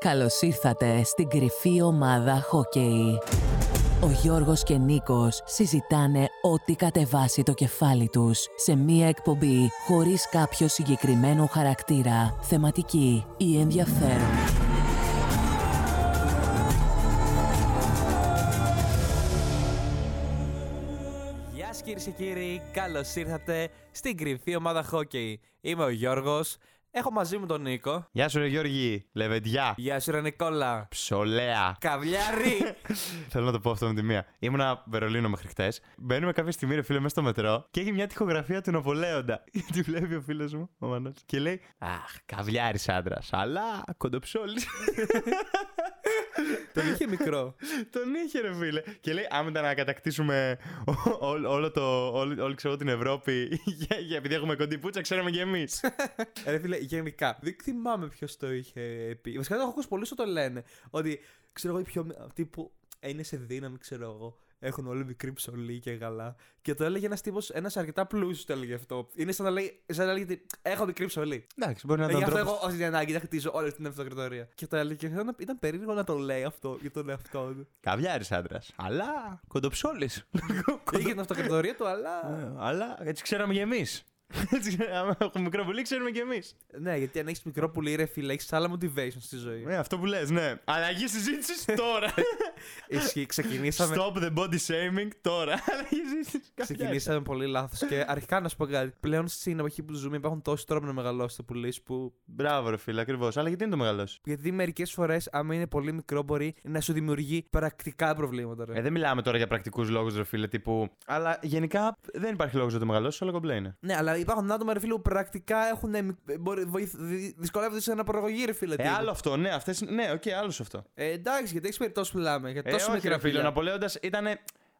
Καλώς ήρθατε στην κρυφή ομάδα χόκεϊ. Ο Γιώργος και Νίκος συζητάνε ό,τι κατεβάσει το κεφάλι τους σε μία εκπομπή χωρίς κάποιο συγκεκριμένο χαρακτήρα, θεματική ή ενδιαφέρον. Γεια σας κυρίες και κύριοι, καλώς ήρθατε στην κρυφή ομάδα χόκεϊ. Είμαι ο Γιώργος, έχω μαζί μου τον Νίκο. Γεια σου, ρε Γιώργη. Λεβεντιά. Γεια σου, ρε Νικόλα. Ψολέα. Καβλιάρι! Θέλω να το πω αυτό με τη μία. Ήμουνα Βερολίνο μέχρι χτες. Μπαίνουμε κάποια στιγμή, ρε φίλε, μέσα στο μετρό και έχει μια τυχογραφία του Νοπολέοντα. Τη βλέπει ο φίλος μου, ο Μανώλης. Και λέει Αχ, καβλιάρης άντρας. Αλλά κοντοψόλης. τον είχε μικρό. Τον είχε, ρε φίλε. Και λέει, άμα ήταν να κατακτήσουμε ό- ό- όλο το, όλη, όλη ξέρω, την Ευρώπη, για, για- επειδή έχουμε κοντή πουτσα, ξέρουμε κι εμείς. Ρε φίλε, γενικά, δεν θυμάμαι ποιος το είχε πει. Βασικά το έχω ακούσει πολλοί που το λένε. Ότι ξέρω εγώ, οι πιο. αυτοί που είναι σε δύναμη, ξέρω εγώ. Έχουν όλοι μικρή ψωλή και γαλά. Και το έλεγε ένας τύπος, ένας αρκετά πλούσιος το έλεγε αυτό. Είναι σαν να λέει, σαν να λέει ότι έχω μικρή ψωλή. Εντάξει, μπορεί να Ε, ήταν Γι' αυτό τρόπος- εγώ, ως την ανάγκη, δεν χτίζω όλη την αυτοκρατορία. Και το έλεγε. Και ήταν, ήταν περίεργο να το λέει αυτό για τον εαυτό του. Καβλιάρη άντρας. Αλλά κοντοψόλης. Είχε την αυτοκρατορία του, αλλά. Ε, Αλλά έτσι ξέραμε κι εμείς. Άμα έχουμε μικρό πουλί, ξέρουμε κι εμείς. ναι, γιατί αν έχεις μικρό πουλί, ρε φίλε, έχεις άλλα motivation στη ζωή. Ε, αυτό που λες, ναι. Αλλαγή συζήτησης τώρα. Ισχύει, ξεκινήσαμε. Stop the body shaming τώρα. Αλλαγή συζήτησης. Ξεκινήσαμε πολύ λάθος. Και αρχικά να σου πω κάτι. Πλέον στην εποχή που ζούμε υπάρχουν τόσοι τρόποι να μεγαλώσεις το πουλί σου που. Μπράβο, ρε φίλε, ακριβώς. Αλλά γιατί είναι το μεγαλώσεις; Γιατί μερικές φορές, άμα είναι πολύ μικρό, μπορεί να σου δημιουργεί πρακτικά προβλήματα. Ρε. Ε, δεν μιλάμε τώρα για πρακτικούς λόγους, ρε φίλε, τύπου. Αλλά γενικά δεν υπάρχει λόγος να το μεγαλώσεις, όλα κομπλέ είναι. Ναι, αλλά υπάρχουν άτομα, ρε φίλε, που πρακτικά έχουν. ε, Μπορεί, βοηθ, δυ- δυσκολεύονται σε ένα προγωγή, ρε φίλε. Ε, τύπου. άλλο αυτό, ναι, αυτές, ναι, οκ, άλλος σε αυτό. Ε, εντάξει, γιατί έχεις περιπτώσεις που μιλάμε. Για Ε, τόσο όχι, μικρά ρε φίλε, ο φιλιά. Ναπολέοντας ήταν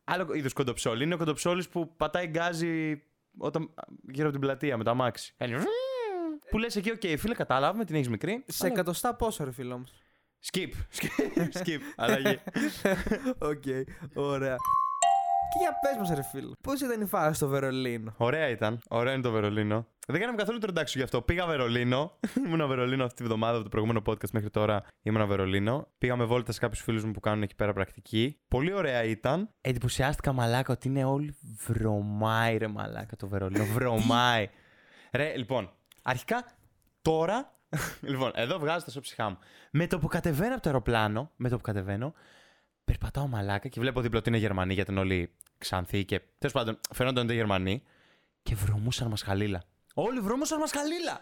άλλο είδου κοντοψόλη. Είναι ο κοντοψόλης που πατάει γκάζι όταν, γύρω από την πλατεία με το αμάξι. Κάνει βρρρρ. Που λες εκεί, οκ, φίλε, κατάλαβε, την έχεις μικρή. Σε αλλά- εκατοστά πόσο, ρε φίλε όμως; Skip. Skip. Skip. Αλλαγή. Οκ, ωραία. Και για πες μας, ρε φίλε, πώς ήταν η φάση στο Βερολίνο; Ωραία ήταν. Ωραία είναι το Βερολίνο. Δεν κάναμε καθόλου introduction γι' αυτό. Πήγα Βερολίνο. Ήμουνα Βερολίνο αυτή τη βδομάδα από το προηγούμενο podcast μέχρι τώρα. Ήμουνα Βερολίνο. Πήγαμε βόλτα σε κάποιους φίλους μου που κάνουν εκεί πέρα πρακτική. Πολύ ωραία ήταν. Εντυπωσιάστηκα μαλάκα ότι είναι όλοι βρωμάει ρε μαλάκα το Βερολίνο. Βρωμάει. ρε, λοιπόν, αρχικά τώρα. λοιπόν, εδώ βγάζω τα ψυχά μου. Με το που κατεβαίνω από το αεροπλάνο, με το που κατεβαίνω, περπατάω μαλάκα και βλέπω δίπλα ότι είναι Γερμανοί γιατί είναι όλοι ξανθοί και τέλος πάντων φαίνονταν ότι είναι Γερμανοί και βρωμούσαν μας χαλίλα. Όλοι βρωμούσαν μας χαλίλα!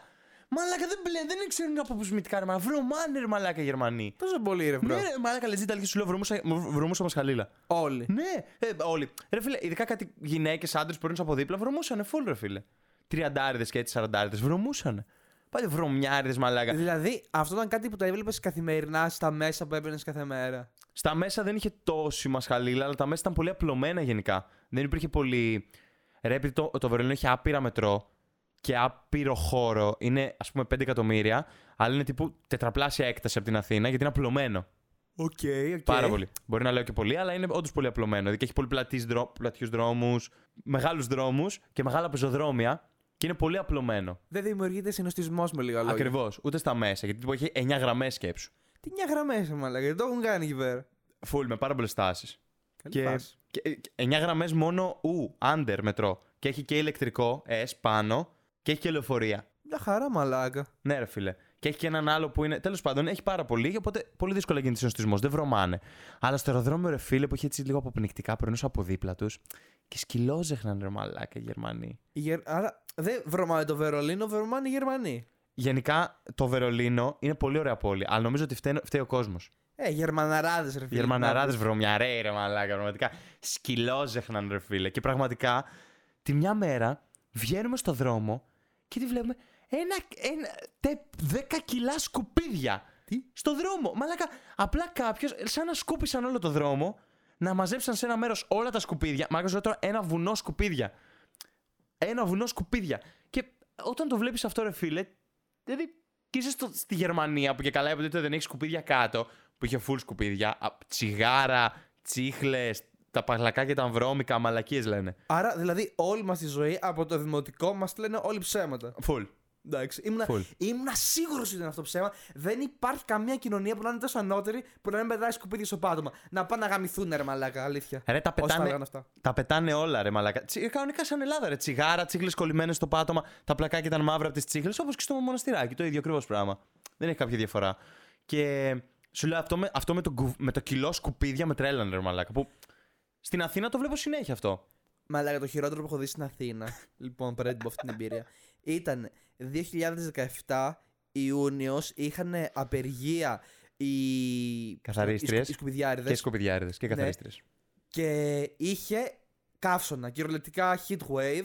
Μαλάκα δεν μπλε, δεν ξέρουν από πουσμητικά ρε μαλάκα. Βρωμάνε ρε μαλάκα οι Γερμανοί. Τόσο πολύ, ρε, bro. Ναι, ρε, μαλάκα λεζίτα αλήθεια σου λέω βρωμούσα, βρωμούσα μας χαλίλα. Όλοι. Ναι, ε, όλοι. Ρε φίλε, ειδικά κάτι γυναίκες, άντρες που είναι από δίπλα βρωμούσαν full ρε φίλε. Τριαντάριδες και έτσι σαραντάριδες βρωμούσαν. Πάλι βρωμιάριδες μαλάκα. Δηλαδή, αυτό ήταν κάτι που τα έβλεπες καθημερινά στα μέσα που έμπαινες κάθε μέρα; Στα μέσα δεν είχε τόση μασχαλίλα, αλλά τα μέσα ήταν πολύ απλωμένα γενικά. Δεν υπήρχε πολύ. Ρε, επειδή το, το Βερολίνο έχει άπειρα μετρό και άπειρο χώρο. Είναι ας πούμε 5 εκατομμύρια, αλλά είναι τύπου τετραπλάσια έκταση από την Αθήνα γιατί είναι απλωμένο. OK, OK. Πάρα πολύ. Μπορεί να λέω και πολύ, αλλά είναι όντως πολύ απλωμένο. Δηλαδή και έχει πολύ πλατιούς δρόμους, μεγάλους δρόμους και μεγάλα πεζοδρόμια και είναι πολύ απλωμένο. Δεν δημιουργείται συνοστισμός με λίγα λόγια. Ακριβώς. Ούτε στα μέσα, γιατί τύπου έχει 9 γραμμές σκέψου. Τι μια γραμμέ, μαλάκα, γιατί το έχουν κάνει εκεί πέρα. Φουλ με πάρα πολλές τάσει. Καλή Και, φάση. και, και 9 γραμμές μόνο ου, under μετρό. Και έχει και ηλεκτρικό, S πάνω και έχει και λεωφορεία. Μια χαρά, μαλάκα. Ναι, ρε φίλε. Και έχει και έναν άλλο που είναι. Τέλος πάντων, έχει πάρα πολύ, οπότε πολύ δύσκολα γίνεται συνοστισμό. Δεν βρωμάνε. Αλλά στο αεροδρόμιο, ρε φίλε, που έχει έτσι λίγο αποπνικτικά, περνούσα από δίπλα τους και σκυλόζεχναν ρε μαλάκα οι Γερμανοί. Η Γερ... Άρα δεν βρωμάει το Βερολίνο, βρωμάνε οι Γερμανοί. Γενικά το Βερολίνο είναι πολύ ωραία πόλη, αλλά νομίζω ότι φταίει, φταίει ο κόσμος. Ε, Γερμαναράδες, ρε φίλε. Γερμαναράδες βρωμιαρέ, ρε μαλάκα. Πραγματικά σκυλόζεχναν, ρε φίλε. Και πραγματικά τη μια μέρα βγαίνουμε στο δρόμο και τι βλέπουμε. Ένα, ένα τε, 10 κιλά σκουπίδια. Τι; Στο δρόμο. Μαλάκα, απλά κάποιος, σαν να σκούπισαν όλο το δρόμο, να μαζέψαν σε ένα μέρος όλα τα σκουπίδια. Μαλάκα, σου λέω τώρα ένα βουνό σκουπίδια. Ένα βουνό σκουπίδια. Και όταν το βλέπεις αυτό, ρε φίλε, δηλαδή και είσαι στο, στη Γερμανία που και καλά υποτίθεται δεν έχεις σκουπίδια κάτω, που είχε full σκουπίδια, α, τσιγάρα, τσίχλες, τα παγλακάκια ήταν βρώμικα, μαλακίες λένε. Άρα, δηλαδή, όλη μας τη ζωή από το δημοτικό μας λένε όλοι ψέματα. Full. Εντάξει, ήμουνα, Full. ήμουνα σίγουρος ότι ήταν αυτό ψέμα. Δεν υπάρχει καμία κοινωνία που να είναι τόσο ανώτερη που να μην πετάει σκουπίδια στο πάτωμα. Να πάνε να γαμηθούν, ρε μαλάκα, αλήθεια. Ρε, τα Όσοι τα πετάνε, λέγανε αυτά. τα πετάνε όλα, ρε μαλάκα. Τσι, κανονικά σαν Ελλάδα, ρε. Τσιγάρα, τσίχλε κολλημένες στο πάτωμα. Τα πλακάκια ήταν μαύρα από τις τσίχλε, όπως και στο μοναστηράκι. Το ίδιο ακριβώς πράγμα. Δεν έχει κάποια διαφορά. Και σου λέω αυτό με, αυτό με, το, γκου- με το κιλό σκουπίδια με τρέλανε, ρε μαλάκα. Που στην Αθήνα το βλέπω συνέχεια αυτό. Μαλάκα, το χειρότερο που έχω δει στην Αθήνα, λοιπόν, πέρα από αυτή την εμπειρία, ήταν 2017 Ιούνιος, είχαν απεργία οι. Καθαρίστριες Οι, σκου- οι σκουπιδιάριδες Και σκουπιδιάριδες και Ναι. καθαρίστρε. και είχε καύσωνα, κυριολεκτικά heat wave.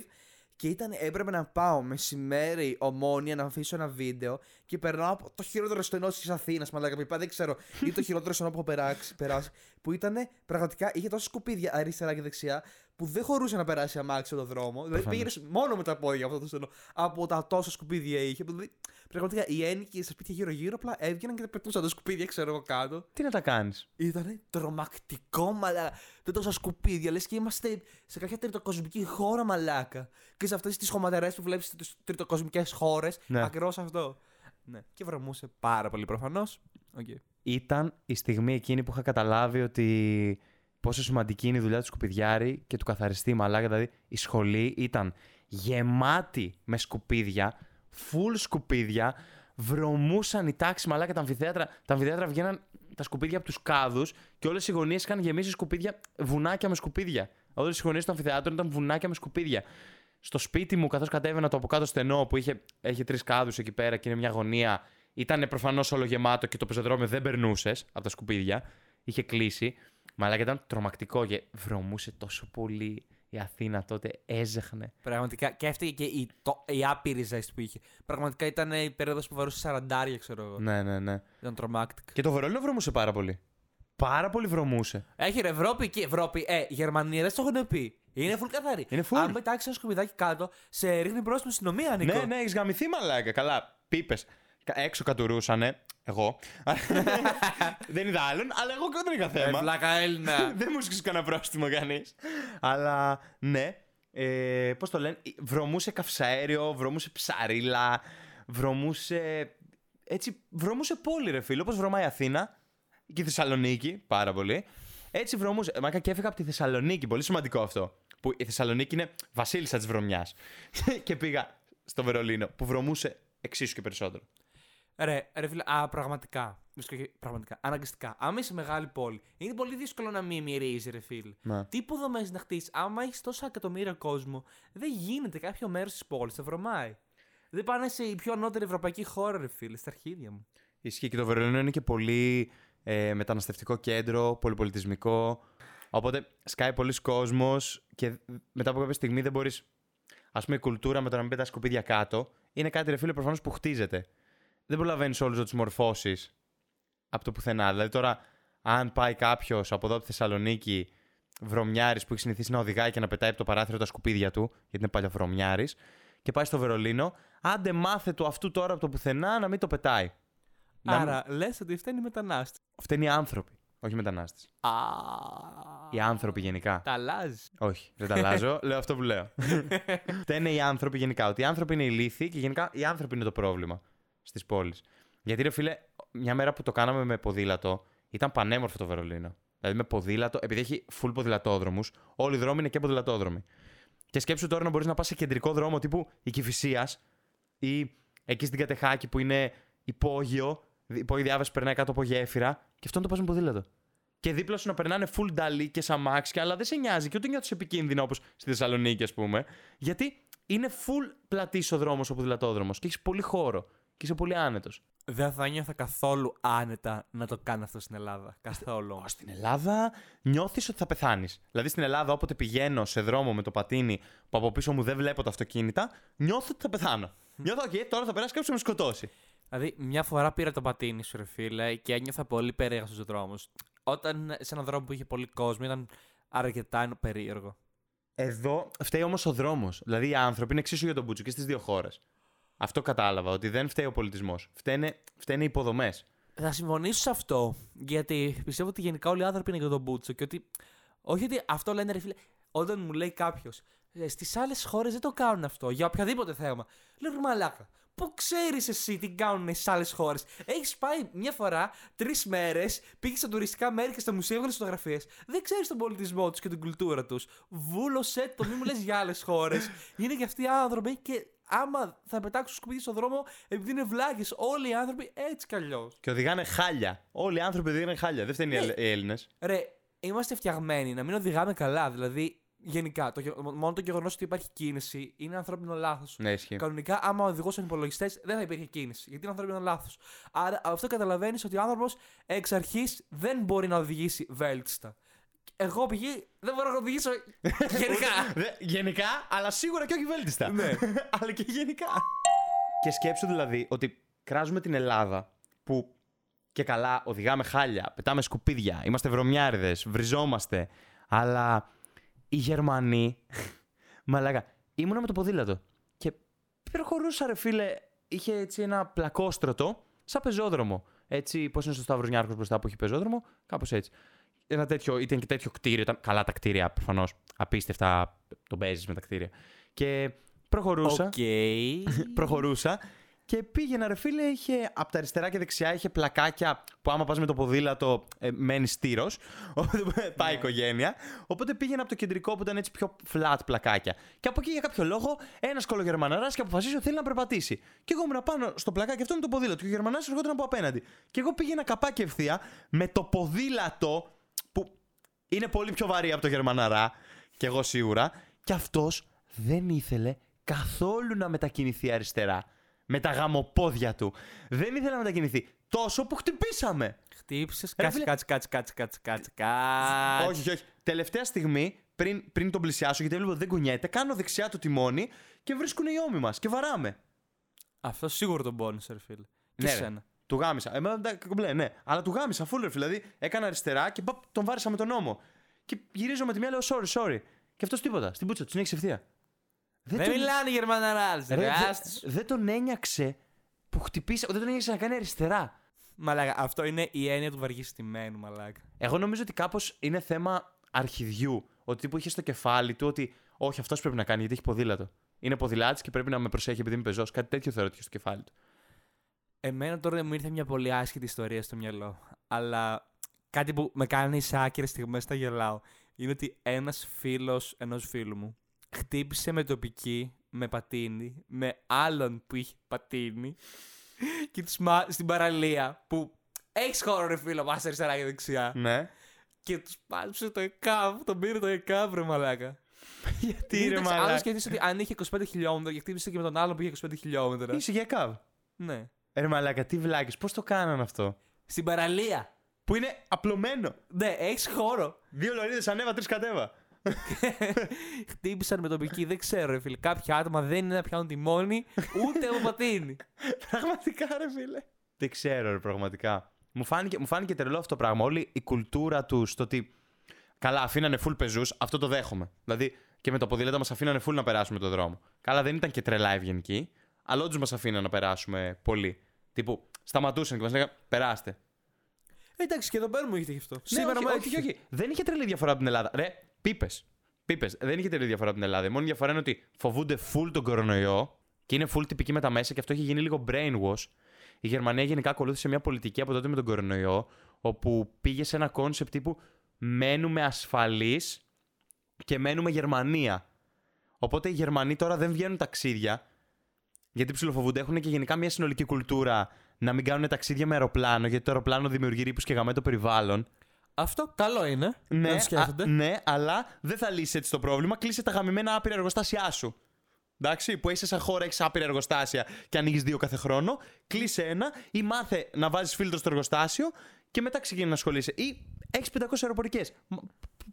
Και ήταν, έπρεπε να πάω μεσημέρι ομόνια να αφήσω ένα βίντεο και περνάω από το χειρότερο στενό της Αθήνας. Μαλάκα, που είπα, δεν ξέρω, ή το χειρότερο στενό που έχω περάσει, περάσει. Που ήταν πραγματικά, είχε τόσα σκουπίδια αριστερά και δεξιά που δεν χωρούσε να περάσει αμάξι από το δρόμο. Δηλαδή Προφανώς. πήγαινες μόνο με τα πόδια αυτό το στενό. Από τα τόσα σκουπίδια είχε. Δηλαδή, πραγματικά οι ένοικοι στα σπίτια γύρω-γύρω απλά έβγαιναν και τα πετούσαν τα σκουπίδια, ξέρω εγώ κάτω. Τι να τα κάνεις; Ήταν τρομακτικό, μαλάκα. Δεν τόσα σκουπίδια, λες και είμαστε σε κάποια τριτοκοσμική χώρα, μαλάκα. Και σε αυτές τις χωματερές που βλέπεις στι τριτοκοσμικές χώρες, Ναι. ακριβώς αυτό. Ναι. Και βρωμούσε πάρα πολύ προφανώς. Okay. Ήταν η στιγμή εκείνη που είχα καταλάβει ότι πόσο σημαντική είναι η δουλειά του σκουπιδιάρη και του καθαριστή μαλάκα. Δηλαδή η σχολή ήταν γεμάτη με σκουπίδια, full σκουπίδια, βρωμούσαν οι τάξεις μαλάκα τα αμφιθέατρα. Τα αμφιθέατρα βγαίναν τα σκουπίδια από τους κάδους και όλες οι γωνίε είχαν γεμίσει σκουπίδια, βουνάκια με σκουπίδια. Όλες οι γωνίε του αμφιθεάτρου ήταν βουνάκια με σκουπίδια. Στο σπίτι μου, καθώς κατέβαινα το από κάτω στενό που είχε, έχει τρεις κάδους εκεί πέρα και είναι μια γωνία, ήταν προφανώς όλο γεμάτο και το πεζοδρόμιο δεν περνούσες από τα σκουπίδια. Είχε κλείσει. Μαλάκα ήταν τρομακτικό και βρωμούσε τόσο πολύ η Αθήνα τότε. Έζεχνε. Πραγματικά και αυτή και η, το, η άπειρη ζέστη που είχε. Πραγματικά ήταν η περίοδος που βαρούσε 40, ξέρω εγώ. Ναι, ναι, ναι. Ήταν τρομακτικ-. Και το Βερολίνο βρωμούσε πάρα πολύ. Πάρα πολύ βρωμούσε. Έχει ρε Ευρώπη και Ευρώπη. Ε, Γερμανία δεν το έχουν πει. Είναι full καθαρή. Είναι full. Αν πετάξεις ένα σκουπιδάκι κάτω, σε ρίχνει πρόστιμο αστυνομία, Νίκο. Ναι, ναι, έχεις γαμηθεί μαλάκα. Καλά, πίπες. Έξω κατουρούσανε. Εγώ. δεν είδα άλλον, αλλά εγώ δεν είχα Ε, θέμα. βλάκα Έλληνα. δεν μου σκίσει κανένα πρόστιμο κανείς. αλλά ναι. Ε, Πώς το λένε, βρωμούσε καυσαέριο, βρωμούσε ψαρίλα, βρωμούσε. Έτσι, βρωμούσε πόλη, ρε φίλε. Όπως βρωμάει η Αθήνα και η Θεσσαλονίκη, πάρα πολύ. Έτσι βρωμούσε. Μάκα και έφυγα από τη Θεσσαλονίκη, πολύ σημαντικό αυτό. Που η Θεσσαλονίκη είναι βασίλισσα της βρωμιάς. και πήγα στο Βερολίνο, που βρωμούσε εξίσου και περισσότερο. Ρε, ρε φίλε, α, πραγματικά. Βρίσκω- Πραγματικά. Αναγκαστικά. Άμα είσαι μεγάλη πόλη, είναι πολύ δύσκολο να μην μυρίζει, ρε φίλε. Ναι. Τι υποδομέ να χτίσει, άμα έχεις τόσα εκατομμύρια κόσμο, δεν γίνεται κάποιο μέρος της πόλης, θα βρωμάει. Δεν πάνε σε η πιο ανώτερη ευρωπαϊκή χώρα, ρε φίλε, στα αρχίδια μου. Ισχύει και το Βερολίνο είναι και πολύ ε, μεταναστευτικό κέντρο, πολυπολιτισμικό. Οπότε σκάει πολλοί κόσμος και μετά από κάποια στιγμή δεν μπορείς. Α πούμε, η κουλτούρα με το να μην πετάς σκουπίδια κάτω είναι κάτι, ρε φίλε, προφανώς που χτίζεται. Δεν προλαβαίνεις όλους να τους μορφώσεις από το πουθενά. Δηλαδή τώρα, αν πάει κάποιος από εδώ από τη Θεσσαλονίκη, βρωμιάρης που έχει συνηθίσει να οδηγάει και να πετάει από το παράθυρο τα σκουπίδια του, γιατί είναι παλιά βρωμιάρης, και πάει στο Βερολίνο, άντε μάθε του αυτού τώρα από το πουθενά να μην το πετάει. Να μην- Άρα, λες ότι φταίνει οι μετανάστες. Φταίνει οι άνθρωποι, όχι οι μετανάστες. Α. Οι άνθρωποι γενικά. Τα αλλάζεις. Όχι, δεν τα αλλάζω. λέω αυτό που λέω. Φταίνε οι άνθρωποι γενικά. Ότι οι άνθρωποι είναι ηλίθιοι και γενικά οι άνθρωποι είναι το πρόβλημα στις πόλεις. Γιατί ρε φίλε, μια μέρα που το κάναμε με ποδήλατο, ήταν πανέμορφο το Βερολίνο. Δηλαδή με ποδήλατο, επειδή έχει full ποδηλατόδρομους, όλοι οι δρόμοι είναι και ποδηλατόδρομοι. Και σκέψου τώρα να μπορείς να πας σε κεντρικό δρόμο τύπου η Κυφυσία ή εκεί στην Κατεχάκη που είναι υπόγειο, υπόγειο διάβαση περνάει κάτω από γέφυρα, και αυτό να το πας με ποδήλατο. Και δίπλα σου να περνάνε full νταλί και αμάξια, αλλά δεν σε νοιάζει και ούτε νιώθεις επικίνδυνο όπως στη Θεσσαλονίκη, ας πούμε. Γιατί είναι full πλατή ο δρόμος ο ποδηλατόδρομος και έχεις πολύ χώρο και είσαι πολύ άνετος. Δεν θα νιώθω καθόλου άνετα να το κάνω αυτό στην Ελλάδα. Καθόλου. όμως. Στην Ελλάδα νιώθεις ότι θα πεθάνεις. Δηλαδή στην Ελλάδα, όποτε πηγαίνω σε δρόμο με το πατίνι που από πίσω μου δεν βλέπω τα αυτοκίνητα, νιώθω ότι θα πεθάνω. Νιώθω, OK, τώρα θα περάσει κάποιος να με σκοτώσει. Δηλαδή, μια φορά πήρα το πατίνι σου, ρε φίλε, και ένιωθα πολύ περίεργα στους δρόμους. Όταν σε έναν δρόμο που είχε πολύ κόσμο ήταν αρκετά περίεργο. Εδώ φταίει όμως ο δρόμος. Δηλαδή οι άνθρωποι είναι εξίσου για τον Μπούτσο και στις δύο χώρες. Αυτό κατάλαβα, ότι δεν φταίει ο πολιτισμός. Φταίνε, φταίνε οι υποδομές. Θα συμφωνήσω σε αυτό, γιατί πιστεύω ότι γενικά όλοι οι άνθρωποι είναι για τον Μπούτσο και ότι. Όχι ότι αυτό λένε ρε φίλε, όταν μου λέει κάποιος, στις άλλες χώρες δεν το κάνουν αυτό, για οποιοδήποτε θέμα. Λέω ρε μαλάκα. Πού ξέρεις εσύ τι κάνουν στις άλλες χώρες; Έχεις πάει μια φορά, τρεις μέρες, πήγες στα τουριστικά μέρη και στα μουσεία, έβγαλες φωτογραφίες. Δεν ξέρεις τον πολιτισμό τους και την κουλτούρα τους. Βούλωσε το, μη μου λες για άλλες χώρες. Είναι και αυτοί οι άνθρωποι και άμα θα πετάξουν σκουπίδι στον δρόμο επειδή είναι βλάκε. Όλοι οι άνθρωποι έτσι κι αλλιώς. Και οδηγάνε χάλια. Όλοι οι άνθρωποι οδηγάνε χάλια. Δεν φταίνει Ναι. οι Έλληνες. Ρε, είμαστε φτιαγμένοι να μην οδηγάμε καλά. Δηλαδή, γενικά, το, γε- μόνο το γεγονός ότι υπάρχει κίνηση είναι ανθρώπινο λάθος. Ναι, ισχύει. Κανονικά, άμα οδηγούσαν υπολογιστές, δεν θα υπήρχε κίνηση. Γιατί είναι ανθρώπινο λάθος. Άρα, αυτό καταλαβαίνεις ότι ο άνθρωπος εξ αρχής δεν μπορεί να οδηγήσει βέλτιστα. Εγώ πηγή δεν μπορώ να οδηγήσω γενικά. Δε- γενικά, αλλά σίγουρα και όχι βέλτιστα. Ναι. αλλά και γενικά. Και σκέψου δηλαδή ότι κράζουμε την Ελλάδα που και καλά οδηγάμε χάλια, πετάμε σκουπίδια, είμαστε βρωμιάριδες, βριζόμαστε. Αλλά οι Γερμανοί, μαλάκα, ήμουνα με το ποδήλατο και προχωρούσα ρε φίλε, είχε έτσι ένα πλακόστρωτο σαν πεζόδρομο. Έτσι, πώς είναι στο Σταύρος Νιάρχος μπροστά που έχει πεζόδρομο, κάπως έτσι. Ένα τέτοιο, ήταν και τέτοιο κτίριο, ήταν καλά τα κτίρια προφανώς. Απίστευτα τον παίζεις με τα κτίρια. Και προχωρούσα Οκ. προχωρούσα και πήγαινα, ρε φίλε, είχε από τα αριστερά και δεξιά είχε πλακάκια που άμα πας με το ποδήλατο ε, μένεις στείρος. πάει η οικογένεια. Οπότε πήγαινα από το κεντρικό που ήταν έτσι πιο flat πλακάκια. Και από εκεί για κάποιο λόγο ένας κολογερμαναράς και αποφασίσει ότι θέλει να περπατήσει. Και εγώ ήμουν πάνω στο πλακάκι αυτό με το ποδήλατο. Και ο Γερμανάς ερχόταν από απέναντι. Και εγώ πήγαινα καπάκι ευθεία με το ποδήλατο που είναι πολύ πιο βαρύ από το Γερμαναρά. Και εγώ σίγουρα. Και αυτός δεν ήθελε καθόλου να μετακινηθεί αριστερά. Με τα γαμοπόδια του. Δεν ήθελε να μετακινηθεί. Τόσο που χτυπήσαμε. Χτύπησες. Ρε Κάτσε, φίλε. κάτσε, κάτσε, κάτσε, κάτσε, κάτσε. κάτσε. όχι, όχι, όχι. Τελευταία στιγμή, πριν, πριν τον πλησιάσω, γιατί έβλεπα ότι δεν κουνιέται, κάνω δεξιά το τιμόνι και βρίσκουν οι ώμοι μας και βαράμε. Αυτό σίγουρα τον πόνισε, ρε φίλε. Και Ναι, ρε. σένα. Του γάμισα. Εμένα δεν τα κομπλέ, ναι. Αλλά του γάμισα, full ρε φίλε. Δηλαδή έκανα αριστερά και παπ, τον βάρισα με τον νόμο. Και γυρίζω με τη μία, λέω sorry, sorry. Και αυτός τίποτα. Στην πούτσα του συνέχισε ευθεία. Δεν τον- μιλάνε οι Γερμαναράδε. Ρε, Ρε, δε- άστους. δεν τον ένιαξε που χτυπήσα. Δεν τον ένιαξε να κάνει αριστερά. Μαλάκα, αυτό είναι η έννοια του βαργιστημένου, μαλάκα. Εγώ νομίζω ότι κάπως είναι θέμα αρχιδιού. Ότι τύπου είχε στο κεφάλι του ότι όχι, αυτός πρέπει να κάνει γιατί έχει ποδήλατο. Είναι ποδηλάτης και πρέπει να με προσέχει επειδή είμαι πεζός. Κάτι τέτοιο θεωρώ ότι είχε στο κεφάλι του. Εμένα τώρα μου ήρθε μια πολύ άσχετη ιστορία στο μυαλό. Αλλά κάτι που με κάνει σε άκυρες στιγμές θα γελάω. Είναι ότι ένας φίλος ενός φίλου μου χτύπησε με τοπική, με πατίνι, με άλλον που είχε πατίνι και τους μα... στην παραλία που έχεις χώρο ρε φίλο, πας αριστερά και δεξιά. Ναι. και τους πάλιψε το ΕΚΑΒ, τον πήρε το ΕΚΑΒ ρε μαλάκα. Γιατί ρε Εντάξει, Αν μαλάκα. σκεφτείς ότι αν είχε 25 χιλιόμετρα και χτύπησε και με τον άλλον που είχε 25 χιλιόμετρα. Είσαι για καβ. Ναι. Ρε μαλάκα, τι βλάκες, πώς το κάνανε αυτό; Στην παραλία. Που είναι απλωμένο. Ναι, έχεις χώρο. Δύο λωρίδες ανέβα, τρεις κατέβα. Χτύπησαν με τοπική, δεν ξέρω, ρε φίλε. Κάποια άτομα δεν είναι να πιάνουν τη μόνη, ούτε από πατίνι. Πραγματικά, ρε φίλε. Δεν ξέρω, ρε, πραγματικά. Μου φάνηκε, μου φάνηκε τρελό αυτό το πράγμα. Όλη η κουλτούρα τους στο ότι. Καλά, αφήνανε full πεζούς, αυτό το δέχομαι. Δηλαδή και με το ποδήλατο μας αφήνανε full να περάσουμε το δρόμο. Καλά, δεν ήταν και τρελά ευγενικοί, αλλά όντως μας αφήνανε να περάσουμε πολύ. Τύπου, σταματούσαν και μας λέγανε Περάστε. Εντάξει, και εδώ πέρα μου είχε αυτό. Ναι, Σήμερα όχι, μου όχι, όχι, όχι. Δεν είχε τρελή διαφορά από την Ελλάδα. Ρε, πίπες. Πίπες. Δεν είχε τρελή διαφορά από την Ελλάδα. Η μόνη διαφορά είναι ότι φοβούνται full τον κορονοϊό και είναι full τυπική με τα μέσα και αυτό έχει γίνει λίγο brainwash. Η Γερμανία γενικά ακολούθησε μια πολιτική από τότε με τον κορονοϊό, όπου πήγε σε ένα concept τύπου μένουμε ασφαλείς και μένουμε Γερμανία. Οπότε οι Γερμανοί τώρα δεν βγαίνουν ταξίδια, γιατί ψιλοφοβούνται. Έχουν και γενικά μια συνολική κουλτούρα να μην κάνουν ταξίδια με αεροπλάνο, γιατί το αεροπλάνο δημιουργεί ρήπους και γαμάει το περιβάλλον. Αυτό καλό είναι. Ναι, να το σκέφτονται. α, ναι, αλλά δεν θα λύσει έτσι το πρόβλημα. Κλείσε τα γαμημένα άπειρα εργοστάσια σου. Εντάξει, που είσαι σαν χώρα, έχεις άπειρα εργοστάσια και ανοίγεις δύο κάθε χρόνο. Κλείσε ένα ή μάθε να βάζεις φίλτρο στο εργοστάσιο και μετά ξεκινά να ασχολείσαι. Ή έχεις 500 αεροπορικές.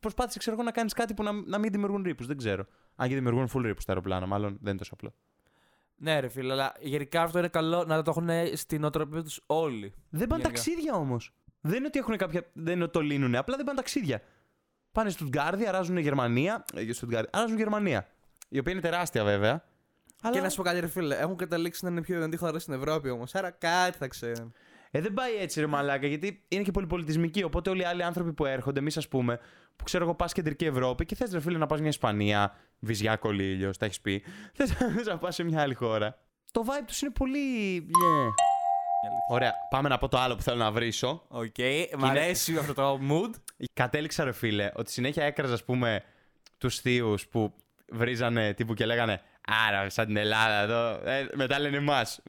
Προσπάθησε, ξέρω εγώ, να κάνεις κάτι που να, να μην δημιουργούν ρήπους. Δεν ξέρω. Αν και δημιουργούν full ρήπους τα αεροπλάνα, μάλλον δεν είναι τόσο απλό. Ναι, ρε φίλε, αλλά γενικά αυτό είναι καλό να το έχουν στην οτροπία τους όλοι. Δεν πάνε Γενικά. ταξίδια όμως. Δεν είναι ότι έχουν κάποια. Δεν είναι ότι το λύνουν, απλά δεν πάνε ταξίδια. Πάνε στο Στουτγκάρδι, αράζουν Γερμανία. Ε, Στουτγκάρδι, αράζουν Γερμανία. Η οποία είναι τεράστια βέβαια. Αλλά... Και να σου πω κάτι, ρε φίλε, έχουν καταλήξει να είναι πιο δυνατή χώρα στην Ευρώπη όμως. Άρα κάτι θα ξέρουν. Ε, δεν πάει έτσι, ρε Μαλάκα, γιατί είναι και πολυπολιτισμική. Οπότε όλοι οι άλλοι άνθρωποι που έρχονται, εμείς ας πούμε, που ξέρω εγώ, πας κεντρική Ευρώπη και θες, ρε φίλε, να πας μια Ισπανία, βυζιά κολύλιο, τα έχεις πει. Θες να πας σε μια άλλη χώρα. το vibe τους είναι πολύ. Yeah. Ωραία, πάμε να πω το άλλο που θέλω να βρίσω. Οκ, μ' αρέσει αυτό το mood. Κατέληξα, ρε φίλε, ότι συνέχεια έκραζα, ας πούμε, τους θείου που βρίζανε τύπου και λέγανε Άρα, σαν την Ελλάδα εδώ. Ε, μετά λένε εμάς.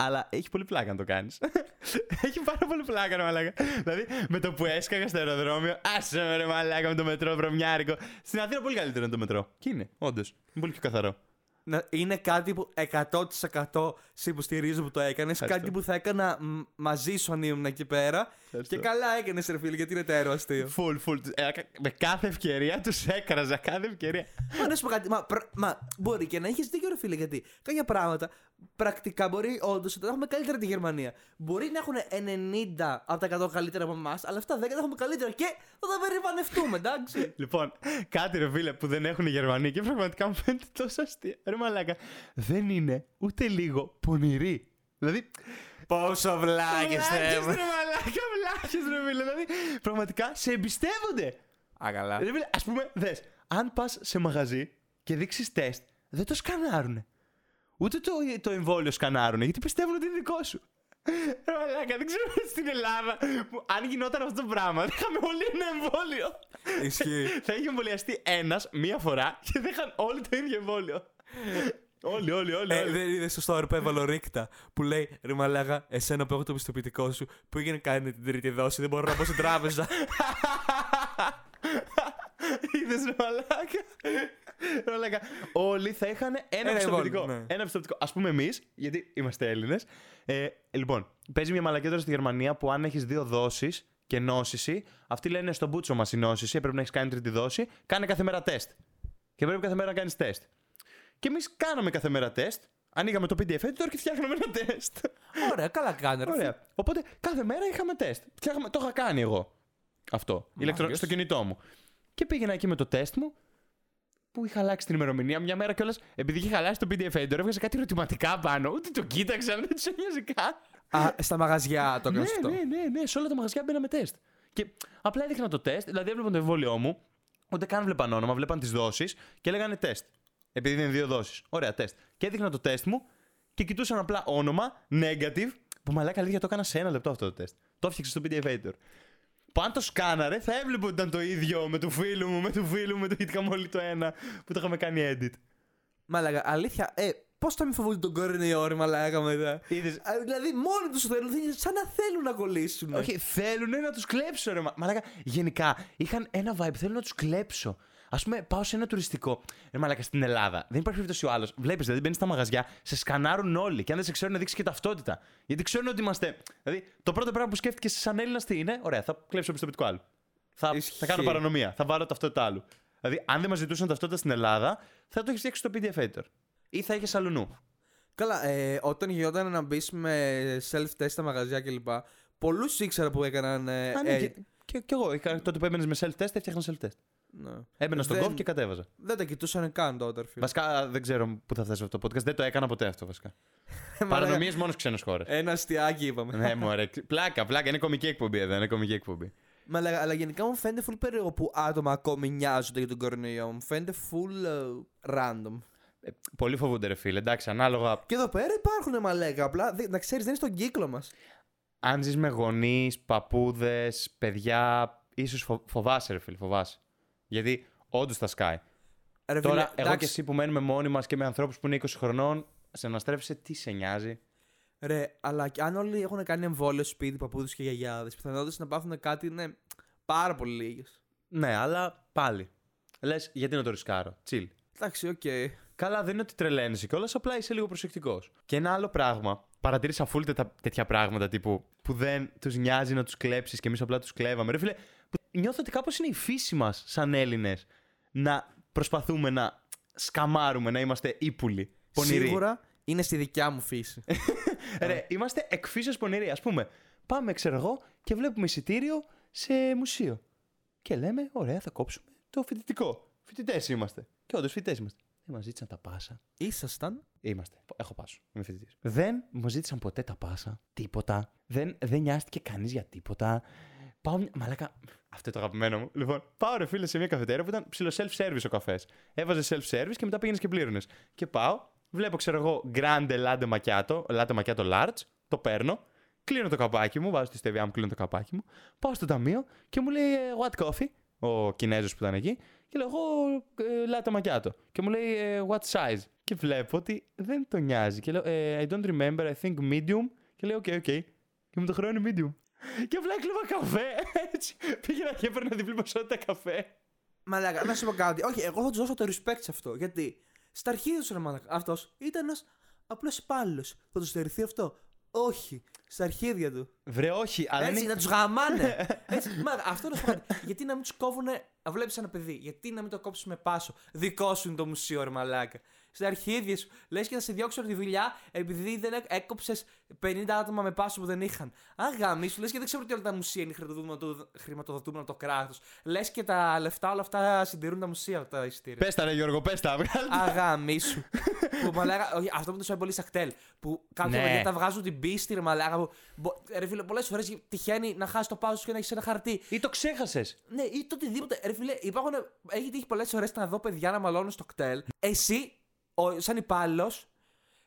Αλλά έχει πολύ πλάκα να το κάνεις. έχει πάρα πολύ πλάκα, ρε μαλάκα. δηλαδή, με το που έσκαγα στο αεροδρόμιο, άσε με ρε μαλάκα με το μετρό βρωμιάρικο. Στην Αθήνα πολύ καλύτερο είναι το μετρό. Και είναι, όντως. Είναι πολύ πιο καθαρό. Να- είναι κάτι που 100% σε υποστηρίζω που το έκανες. Ευχαριστώ. Κάτι που θα έκανα μ, μαζί σου αν ήμουν εκεί πέρα. Ευχαριστώ. Και καλά έκανες, ρε φίλε, γιατί είναι τέρο αστείο. Φουλ, φουλ. Ε, με κάθε ευκαιρία τους έκραζα. Κάθε ευκαιρία. Μα να σου πω κάτι. Μα, πρ- μα μπορεί και να έχεις δίκιο, ρε φίλε, γιατί κάποια πράγματα πρακτικά μπορεί όντως να τα έχουμε καλύτερα τη Γερμανία. Μπορεί να έχουν 90 από τα 100 καλύτερα από εμάς, αλλά αυτά 10 τα έχουμε καλύτερα και θα τα περηφανευτούμε, εντάξει. Λοιπόν, κάτι ρε φίλε που δεν έχουν οι Γερμανοί και πραγματικά μου φαίνεται τόσο αστείο. Ρε μαλάκα, δεν είναι ούτε λίγο πονηροί. Δηλαδή, Πόσο βλάκες Βλάκες, ρε μαλάκα, βλάκες ρε φίλε. Δηλαδή, πραγματικά σε εμπιστεύονται. Αγαλά. Ρε φίλε, ας πούμε, δες, αν πας σε μαγαζί και δείξεις τεστ, δεν το σκανάρουνε. Ούτε το, το εμβόλιο σκανάρουνε, γιατί πιστεύουν ότι είναι δικό σου. Ρε μαλάκα, δεν ξέρω στην Ελλάδα που αν γινόταν αυτό το πράγμα, θα είχαμε όλοι ένα εμβόλιο. Ισχύει. θα είχε εμβολιαστεί ένας μία φορά και δεν είχαν όλοι το ίδιο εμβόλιο. όλοι, όλοι, όλοι. Ε, όλοι. δεν είδες στο story που έβαλε ο Ρίκτα που λέει Ρε Μαλάγα, εσένα που έχω το πιστοποιητικό σου που έγινε κάνει την τρίτη δόση, δεν μπορώ να πάω στην τράπεζα. Είδες ρε μαλάκα. Ρε μαλάκα. Όλοι θα είχαν ένα, Ένα πιστοποιητικό. εμβόλιο, ναι. Ένα πιστοποιητικό. Α πούμε εμείς, γιατί είμαστε Έλληνες. Ε, λοιπόν, παίζει μια μαλακία τώρα στη Γερμανία που αν έχεις δύο δόσεις και νόσηση, αυτοί λένε στον μπούτσο μας η νόσηση, πρέπει να έχεις κάνει τρίτη δόση, κάνε κάθε μέρα τεστ. Και πρέπει κάθε μέρα να κάνεις τεστ. Και εμείς κάναμε κάθε μέρα τεστ. Ανοίγαμε το PDF editor και φτιάχναμε ένα τεστ. Ωραία, καλά κάνει. ρε. Ωραία. Οπότε κάθε μέρα είχαμε τεστ. Φτιάχναμε- το είχα κάνει εγώ. Αυτό. Ηλεκτρο... Μάγκες. Στο κινητό μου. Και πήγαινα εκεί με το τεστ μου που είχα αλλάξει την ημερομηνία. Μια μέρα κιόλας, επειδή είχε χαλάσει το PDF editor, έβγαζε κάτι ερωτηματικά πάνω. Ούτε το κοίταξαν, δεν τους ένοιαζε καν. Α, στα μαγαζιά το ναι, έκανε αυτό. ναι, ναι, ναι, σε όλα τα μαγαζιά μπαίναμε τεστ. Και απλά έδειχνα το τεστ, δηλαδή έβλεπαν το εμβόλιό μου, ούτε καν βλέπαν όνομα, βλέπαν τις δόσεις και λέγανε τεστ. Επειδή είναι δύο δόσεις. Ωραία, τεστ. Και έδειχνα το τεστ μου και κοιτούσαν απλά όνομα, negative, που μαλάκα αλήθεια το έκανα σε ένα λεπτό αυτό το τεστ. Το έφτιαξε στο PDF editor. Που αν το σκάναρε, θα έβλεπε ότι ήταν το ίδιο με του φίλου μου, με του φίλου μου, με το είχαμε όλοι το ένα που το είχαμε κάνει edit. Μαλάγα, αλήθεια, ε, πώς θα μην φοβούνται τον κορονοϊό, ρε Μαλάγα μετά; Είδες, Α, Δηλαδή, μόνοι τους θέλουν, δεν είναι σαν να θέλουν να κολλήσουν. Όχι, θέλουν να τους κλέψω, ρε. μα- Μαλάκα, γενικά είχαν ένα vibe, θέλουν να τους κλέψω. Α πούμε, πάω σε ένα τουριστικό. Ρε Μαλάκα, στην Ελλάδα. Δεν υπάρχει περίπτωση ο άλλος. Βλέπεις, δηλαδή μπαίνεις στα μαγαζιά, σε σκανάρουν όλοι. Και αν δεν σε ξέρουν, να δείξεις και ταυτότητα. Γιατί ξέρουν ότι είμαστε. Δηλαδή, το πρώτο πράγμα που σκέφτηκες σαν Έλληνας τι είναι, ωραία, θα κλέψω το πιστοποιητικό άλλου. Θα, Ισχύει. θα κάνω παρανομία. Θα βάλω ταυτότητα άλλου. Δηλαδή, αν δεν μας ζητούσαν ταυτότητα στην Ελλάδα, θα το έχεις φτιάξει στο PDF editor. Ή θα είχες αλλού. Καλά, ε, όταν γινόταν να μπεις με self-test στα μαγαζιά κλπ. Πολλούς ήξερα που έκαναν. Ε, Α, ναι, ε, και, και, και εγώ. Είχα, τότε που έμπαινε με self-test, έφτιαχνα self-test. Ναι. Έμπαινα στον Δεν- κόφ και κατέβαζα. Δεν τα κοιτούσαν καν τότε, ρε φίλε. Βασικά δεν ξέρω πού θα φτάσει αυτό το podcast. Δεν το έκανα ποτέ αυτό βασικά. Μαλάκα, Παρανομίες μόνο στι ξένες χώρες. Ένα αστιάκι είπαμε. ναι, μωρέ. Πλάκα, πλάκα. Είναι κομική εκπομπή εδώ. Είναι κομική εκπομπή. Μα, αλλά, αλλά γενικά μου φαίνεται full περίεργο που άτομα ακόμη νοιάζονται για τον κορονοϊό. Μου φαίνεται full ε, random. Ε, πολύ φοβούνται, ρε φίλε. Εντάξει, ανάλογα. Και εδώ πέρα υπάρχουν μαλέκα. Απλά δεν- να ξέρεις, δεν είναι στον κύκλο μας. Αν ζεις με γονείς, παππούδες, παιδιά, ίσως φο... φοβάσαι, ρε φίλε. Φοβάσαι. Γιατί όντως θα σκάει. Τώρα, εγώ και εσύ που μένουμε μόνοι μας και με ανθρώπους που είναι 20 χρονών, συναναστρέφεσαι, τι σε νοιάζει; Ρε, αλλά και αν όλοι έχουν κάνει εμβόλιο σπίτι, παππούδες και γιαγιάδες, πιθανότητες να πάθουν κάτι είναι πάρα πολύ λίγες. Ναι, αλλά πάλι. Λες, γιατί να το ρισκάρω; Chill. Εντάξει, οκ. Καλά, δεν είναι ότι τρελαίνεσαι κιόλας, απλά είσαι λίγο προσεκτικός. Και ένα άλλο πράγμα. Παρατήρησα full τέτα- τέτοια πράγματα τύπου που δεν τους νοιάζει να τους κλέψεις και εμείς απλά τους κλέβαμε. Ρε φίλε, που νιώθω ότι κάπως είναι η φύση μας σαν Έλληνες να προσπαθούμε να σκαμάρουμε, να είμαστε ύπουλοι. Πονηροί. Σίγουρα είναι στη δικιά μου φύση. Ρε, είμαστε εκφύσεως πονηροί. Α πούμε, πάμε, ξέρω εγώ, και βλέπουμε εισιτήριο σε μουσείο. Και λέμε, ωραία, θα κόψουμε το φοιτητικό. Φοιτητές είμαστε. Και όντως φοιτητές είμαστε. Δεν μας ζήτησαν τα πάσα. Ήσασταν; Είμαστε. Έχω πάσο. Είμαι φοιτητής. Δεν μου ζήτησαν ποτέ τα πάσα. Τίποτα. Δεν, δεν νοιάστηκε κανείς για τίποτα. Πάω. μια- Μαλάκα. Αυτό είναι το αγαπημένο μου. Λοιπόν, πάω ρε φίλε σε μια καφετέρια που ήταν ψηλό self-service ο καφές. Έβαζε self-service και μετά πήγαινες και πλήρωνες. Και πάω Βλέπω, ξέρω εγώ, grande latte macchiato, latte macchiato large. Το παίρνω. Κλείνω το καπάκι μου, βάζω τη στεβιά μου, κλείνω το καπάκι μου. Πάω στο ταμείο και μου λέει ε, What coffee, ο Κινέζος που ήταν εκεί. Και λέω εγώ ε, latte macchiato. Και μου λέει ε, What size; Και βλέπω ότι δεν τον νοιάζει. Και λέω ε, I don't remember, I think medium. Και λέω OK, OK. Και μου το χρεώνει medium. Και απλά έκλεβα καφέ. Έτσι. Πήγαινα και έπαιρνα διπλή ποσότητα καφέ. Μαλάκα, να σου πω κάτι. Όχι, εγώ θα του δώσω το respect σε αυτό. Γιατί στα αρχίδια τους ρε μαλάκα. Αυτός ήταν ένας απλός υπάλληλος. Θα του στερηθεί αυτό; Όχι. Στα αρχίδια του. Βρε, όχι, αλλά Έτσι, είναι- να τους γαμάνε. Έτσι, μα, αυτό να σου πω κάτι. Γιατί να μην τους κόβουν. Βλέπεις ένα παιδί. Γιατί να μην το κόψεις με πάσο; Δικό σου είναι το μουσείο, ρε μαλάκα. Στα αρχίδια σου. Λες και θα σε διώξω από τη δουλειά επειδή δεν έκοψες 50 άτομα με πάσο που δεν είχαν. Αγάμι σου, λες και δεν ξέρω ότι όλα τα μουσεία είναι χρηματοδοτούμενα- χρηματοδοτούμενα από το κράτος. Λες και τα λεφτά όλα αυτά συντηρούν τα μουσεία τα εισιτήρια. Πες τα, ρε Γιώργο, πες τα. βγάλ' τα. Αγάμι σου. που μαλάκα, όχι, αυτό που το σου πολύ σακτέλ. Που κάποια Ναι. παιδιά τα βγάζουν την πίστη, ρε μαλάκα. Που, μπο- ρε φίλε, πολλές φορές τυχαίνει να χάσεις το πάσο σου και να έχεις ένα χαρτί. Ή το ξέχασες. Ναι, ή το οτιδήποτε. Ρε φίλε, υπάρχουν. Έχει τύχει πολλές φορές να δω παιδιά να μαλώνουν στο κτέλ. Εσύ, ο, σαν υπάλληλος,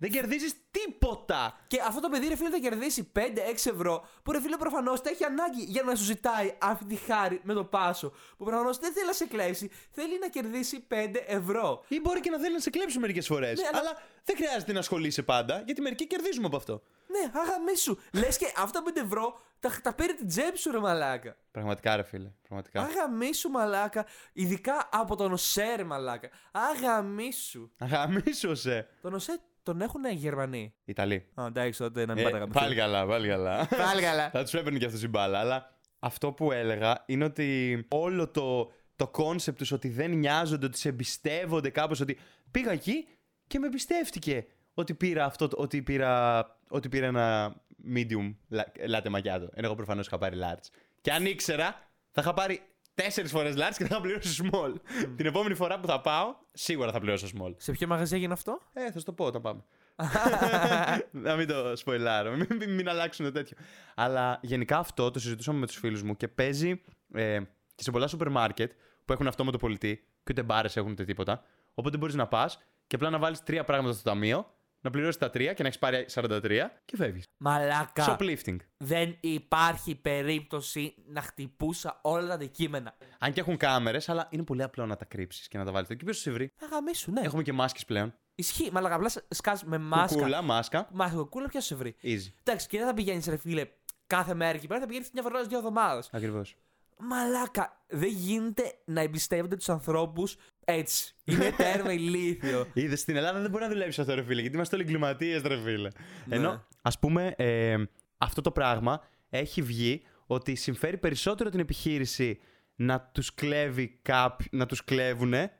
Δεν κερδίζεις τίποτα. και αυτό το παιδί ρε φίλε θα κερδίσει 5-6 ευρώ. Που ρε φίλε προφανώς τα έχει ανάγκη για να σου ζητάει αυτή τη χάρη με το πάσο. Που προφανώς δεν θέλει να σε κλέψει, θέλει να κερδίσει 5 ευρώ. Ή μπορεί και να θέλει να σε κλέψει μερικές φορές. Ναι, αλλά- αλλά... δεν χρειάζεται να ασχολείσαι πάντα, γιατί μερικοί κερδίζουμε από αυτό. Ναι, αγαμί σου. Λες και αυτά τα 5 ευρώ τα, τα πήρε την τσέπη σου, ρε μαλάκα. Πραγματικά, ρε φίλε. Πραγματικά. Αγαμί σου, μαλάκα. Ειδικά από τον ΟΣΕ, ρε μαλάκα. Αγαμί σου. Αγαμίσου σε. Τον ΟΣΕ τον έχουν οι Γερμανοί; Ιταλή. Α, εντάξει, τότε να μην Ε, πάτε πάλι καλά, πάλι καλά. Πάλι καλά. Θα τους έπαιρνε και αυτός η μπάλα. Αλλά αυτό που έλεγα είναι ότι όλο το, το concept τους ότι δεν νοιάζονται, ότι σε εμπιστεύονται κάπως, ότι πήγα εκεί και με εμπιστεύτηκε ότι πήρα αυτό, το- ότι πήρα, ότι πήρα ένα medium la- latte macchiato. Ενώ εγώ προφανώς είχα πάρει large. Και αν ήξερα, θα είχα πάρει τέσσερις φορές large και θα είχα πληρώσει small. Την επόμενη φορά που θα πάω, σίγουρα θα πληρώσω small. Σε ποιο μαγαζί έγινε αυτό; Ε, θα σου το πω όταν πάμε. να μην το σποιλάρω, μην, μην, μην αλλάξουν το τέτοιο. Αλλά γενικά αυτό το συζητούσαμε με τους φίλους μου και παίζει ε, και σε πολλά σούπερ μάρκετ που έχουν αυτό με το πολιτή και ούτε μπάρες έχουν ούτε τίποτα. Οπότε μπορείς να πας και απλά να βάλεις τρία πράγματα στο ταμείο, να πληρώσεις τα τρία και να έχεις πάρει 43 και φεύγεις. Μαλάκα. Shoplifting. Δεν υπάρχει περίπτωση να χτυπούσα όλα τα αντικείμενα. Αν και έχουν κάμερες, αλλά είναι πολύ απλό να τα κρύψεις και να τα βάλεις. Και ποιος σε βρει; Αγαμίσου, ναι. Έχουμε και μάσκες πλέον. Ισχύει. Μαλάκα, απλά σκάς με μάσκα. Κουκούλα, μάσκα. Μάσκα, κουκούλα, ποιος σε βρει; Easy. Εντάξει, και δεν θα πηγαίνεις, ρε φίλε, κάθε μέρα εκεί πέρα, θα πηγαίνεις μια φορά δύο εβδομάδες. Ακριβώς. Μαλάκα, δεν γίνεται να εμπιστεύονται τους ανθρώπους έτσι. Είναι τέρμα ηλίθιο. Είδες στην Ελλάδα δεν μπορεί να δουλέψεις αυτό, ρε φίλε, γιατί είμαστε όλοι εγκληματίες, ρε φίλε. Ναι. Ενώ, ας πούμε, ε, αυτό το πράγμα έχει βγει ότι συμφέρει περισσότερο την επιχείρηση να τους κλέβει κάποιοι, να τους κλέβουνε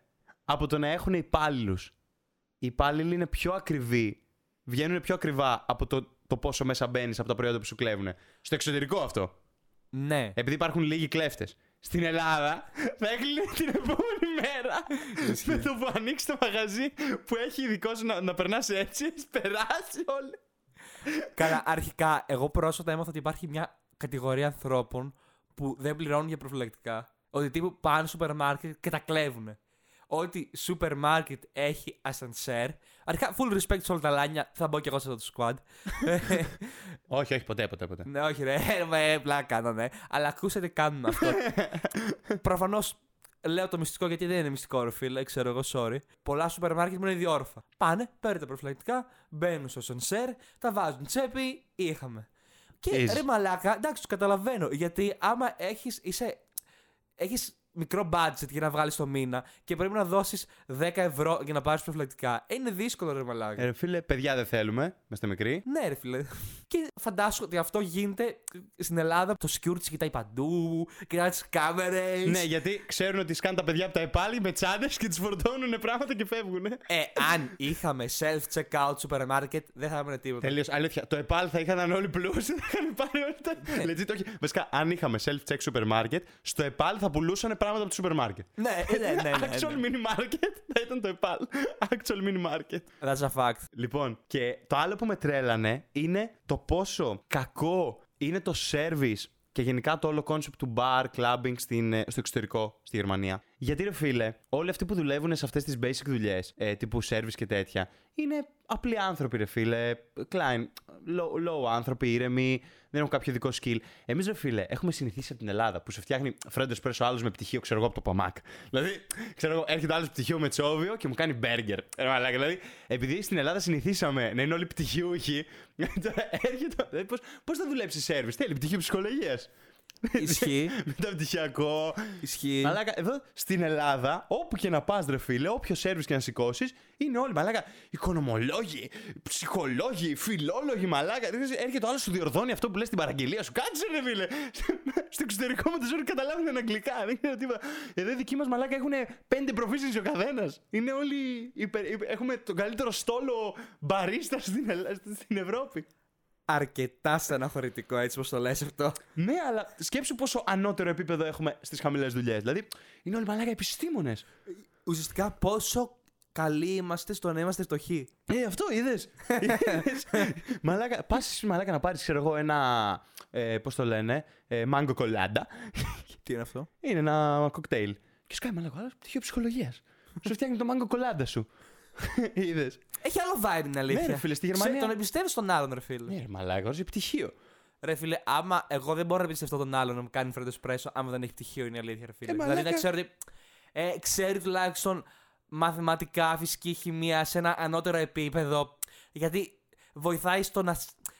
από το να έχουν υπάλληλους. Οι υπάλληλοι είναι πιο ακριβοί. Βγαίνουν πιο ακριβά από το, το πόσο μέσα μπαίνεις από τα προϊόντα που σου κλέβουν. Στο εξωτερικό αυτό. Ναι. Επειδή υπάρχουν λίγοι κλέφτες. Στην Ελλάδα θα έκλεινε την επόμενη μέρα. με το που ανοίξεις το μαγαζί που έχει ειδικό σου να, να περνάς έτσι, έχεις περάσει όλοι. Καλά, αρχικά, εγώ πρόσφατα έμαθα ότι υπάρχει μια κατηγορία ανθρώπων που δεν πληρώνουν για προφυλακτικά. Ότι τύπου πάνε στο σούπερ μάρκετ και τα κλέβουν. Ότι σούπερ μάρκετ έχει ασανσέρ. Αρχικά, full respect σε όλα τα λάνια. Θα μπω κι εγώ σε αυτό το squad. όχι, όχι, ποτέ, ποτέ, ποτέ. ναι, όχι, ρε, με πλάκα κάνανε. Αλλά ακούσατε, κάνουν αυτό. Προφανώς λέω το μυστικό γιατί δεν είναι μυστικό, ρε φίλε, ξέρω εγώ, sorry. Πολλά σούπερ μάρκετ μου είναι διόρφα. Πάνε, παίρνουν τα προφυλακτικά, μπαίνουν στο σανσέρ, τα βάζουν τσέπη, είχαμε. Και Easy. ρε μαλάκα, εντάξει, το καταλαβαίνω. Γιατί άμα έχεις, είσαι, έχεις μικρό budget για να βγάλεις το μήνα και πρέπει να δώσεις 10 ευρώ για να πάρεις προφυλακτικά, είναι δύσκολο ρε μαλάκα. Ε, ρε φίλε, παιδιά δεν θέλουμε, είμαστε μικροί. Ναι, ρε φίλε. Και φαντάσου ότι αυτό γίνεται στην Ελλάδα. Το security κοιτάει παντού, κοιτάει τις κάμερες. ναι, γιατί ξέρουν ότι σκάνε τα παιδιά από τα επάλι με τσάντες και του φορτώνουν πράγματα και φεύγουν. Ε, αν είχαμε self-checkout σούπερ μάρκετ, δεν θα έμενε τίποτα. Τελείως. Αλήθεια. Το ΕΠΑΛ θα είχαν όλοι πλούσιοι, θα είχαν πάρει όλοι τα. Legit, όχι. Βασικά, αν είχαμε self-check σούπερ μάρκετ, στο ΕΠΑΛ θα πουλούσαν πράγματα από το σούπερ μάρκετ. ναι, ναι, ναι. ναι, Actual ναι. mini market θα ήταν το ΕΠΑΛ. Actual mini market. That's a fact. Λοιπόν, και το άλλο που με τρέλανε είναι το πόσο κακό είναι το service και γενικά το όλο concept του bar, clubbing στην, ε, στο εξωτερικό, στη Γερμανία. Γιατί ρε φίλε, όλοι αυτοί που δουλεύουν σε αυτές τις basic δουλειές, ε, τύπου service και τέτοια, είναι απλοί άνθρωποι, ρε φίλε. Klein, low, low άνθρωποι, ήρεμοι, δεν έχουν κάποιο δικό skill. Εμείς, ρε φίλε, έχουμε συνηθίσει από την Ελλάδα που σε φτιάχνει φρέντο πρέσο άλλος με πτυχίο, ξέρω εγώ, από το Παμάκ. Δηλαδή, ξέρω εγώ, έρχεται άλλος πτυχίο με τσόβιο και μου κάνει μπέργκερ. Ε, μαλάκα, δηλαδή, επειδή στην Ελλάδα συνηθίσαμε να είναι όλοι πτυχιούχοι, τώρα έρχεται. Πώς θα δουλέψεις service, θέλει πτυχίο ψυχολογίας. Ισχύει. Μεταπτυχιακό. Ισχύει. Μαλάκα, εδώ στην Ελλάδα, όπου και να πας, ρε φίλε, όποιος σερβις και να σηκώσεις, είναι όλοι μαλάκα. Οικονομολόγοι, ψυχολόγοι, φιλόλογοι, μαλάκα. Έρχεται ο άλλος σου διορθώνει αυτό που λες στην παραγγελία σου. Κάτσε, ρε φίλε. Στο εξωτερικό με το ζόρι καταλάβουν αγγλικά. Δεν ξέρω τίποτα. Εδώ οι δικοί μας μαλάκα έχουν πέντε προφήσεις ο καθένας. Είναι όλοι. Υπερ... Έχουμε τον καλύτερο στόλο μπαρίστα στην, στην Ευρώπη αρκετά στεναχωρητικό έτσι πως το λες αυτό. Ναι, αλλά σκέψου πόσο ανώτερο επίπεδο έχουμε στις χαμηλές δουλειές. Δηλαδή, είναι όλοι μαλάκα επιστήμονες. Ουσιαστικά πόσο καλοί είμαστε στο να είμαστε φτωχοί. Ε, αυτό είδες. μαλάκα, πας μαλάκα να πάρεις, ξέρω εγώ, ένα. Ε, Πώς το λένε, ε, μάγκο κολάντα. Τι είναι αυτό; Είναι ένα κοκτέιλ. Και σκάει μαλάκα, αλλά πτυχίο ψυχολογίας. σου φτιάχνει το μάγκο κολάντα σου. Είδες. Έχει άλλο vibe είναι αλήθεια. Ναι, ρε φίλε, στη Γερμανία. τον εμπιστεύεις τον άλλον, ρε φίλε. Ναι, ρε μαλάκα, ω πτυχίο. Ρε φίλε, άμα εγώ δεν μπορώ να εμπιστευτώ τον άλλον να μου κάνει φρέντο πρέσο, άμα δεν έχει πτυχίο, είναι αλήθεια, ρε φίλε. Ε, δηλαδή να ξέρω ότι. Ε, ξέρει τουλάχιστον μαθηματικά, φυσική, χημεία σε ένα ανώτερο επίπεδο. Γιατί βοηθάει στο να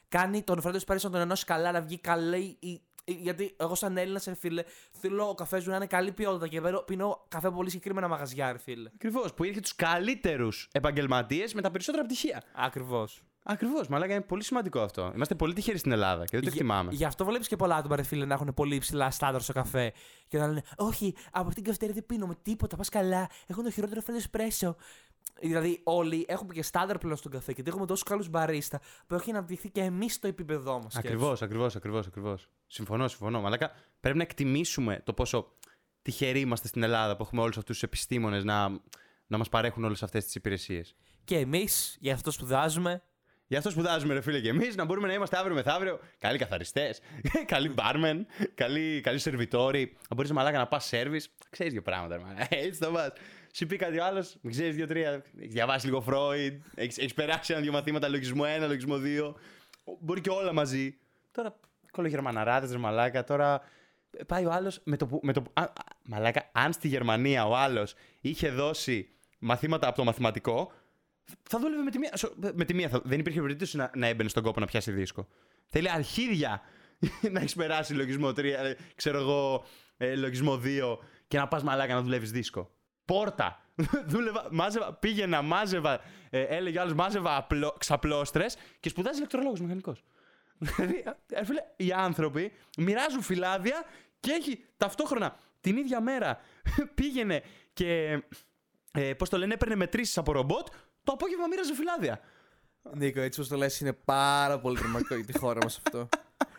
κάνει τον φρέντο πρέσο να τον ενώσει καλά, να βγει καλή η γιατί εγώ, σαν Έλληνα, σε φίλε, θέλω ο καφές μου να είναι καλή ποιότητα και πίνω καφέ πολύ συγκεκριμένα μαγαζιά, ρε φίλε. Ακριβώς. Που είχε τους καλύτερους επαγγελματίες με τα περισσότερα πτυχία. Ακριβώς. Ακριβώς, μαλάκα είναι πολύ σημαντικό αυτό. Είμαστε πολύ τυχεροί στην Ελλάδα και δεν το εκτιμάμε. Γι' αυτό βλέπεις και πολλά άτομα, ρε φίλε, να έχουν πολύ υψηλά στάνταρ στο καφέ και να λένε Όχι, από αυτήν την καυτέρια δεν πίνω με τίποτα, πας καλά. Έχω το χειρότερο φρέντο εσπρέσο. Δηλαδή, όλοι έχουμε και στάνταρ πλέον στον καφέ και έχουμε τόσο καλούς μπαρίστα που έχει αναπτυχθεί και εμείς στο επίπεδό μας. Ακριβώς, ακριβώς, ακριβώς. Ακριβώς. Συμφωνώ, συμφωνώ. Μαλάκα, πρέπει να εκτιμήσουμε το πόσο τυχεροί είμαστε στην Ελλάδα που έχουμε όλους αυτούς τους επιστήμονες να, να μας παρέχουν όλες αυτές τις υπηρεσίες. Και εμείς, γι' αυτό σπουδάζουμε. Γι' αυτό σπουδάζουμε, ρε φίλε, και εμείς να μπορούμε να είμαστε αύριο μεθαύριο καλοί καθαριστές, καλοί μπάρμεν, καλοί, καλοί σερβιτόροι. Να μπορείς μαλάκα να πας σερβις. Ξέρεις δύο πράγματα, ρε, Έτσι το πας. Σου πει κάτι άλλος, ξέρεις δύο-τρία. Έχει διαβάσει λίγο Φρόιντ, έχεις περάσει ένα-δύο μαθήματα λογισμό 1, λογισμό 2. Μπορεί και όλα μαζί. Τώρα κολογερμαναράδε, ρε μαλάκα. Τώρα πάει ο άλλος με το. Με το α, μαλάκα, αν στη Γερμανία ο άλλος είχε δώσει μαθήματα από το μαθηματικό, θα δούλευε με τη μία. Με τη μία θα, δεν υπήρχε περίπτωση να, να έμπαινε στον κόπο να πιάσει δίσκο. Θέλει αρχίδια να έχεις περάσει λογισμό 3, ε, ξέρω εγώ, ε, λογισμό 2 και να πας μαλάκα να δουλεύεις δίσκο. Πόρτα. Δούλευα, μάζευα, πήγαινα, μάζευα, ε, έλεγε άλλος, μάζευα ξαπλώστρες και σπουδάζει ηλεκτρολόγος μηχανικός. Δηλαδή, ε, φίλε, οι άνθρωποι μοιράζουν φυλάδια και έχει ταυτόχρονα την ίδια μέρα πήγαινε και. Ε, Πώς το λένε, έπαιρνε μετρήσεις από ρομπότ, το απόγευμα μοίραζε φυλάδια. Νίκο, έτσι πώς το λες, είναι πάρα πολύ τρομακτικό για τη χώρα μας αυτό.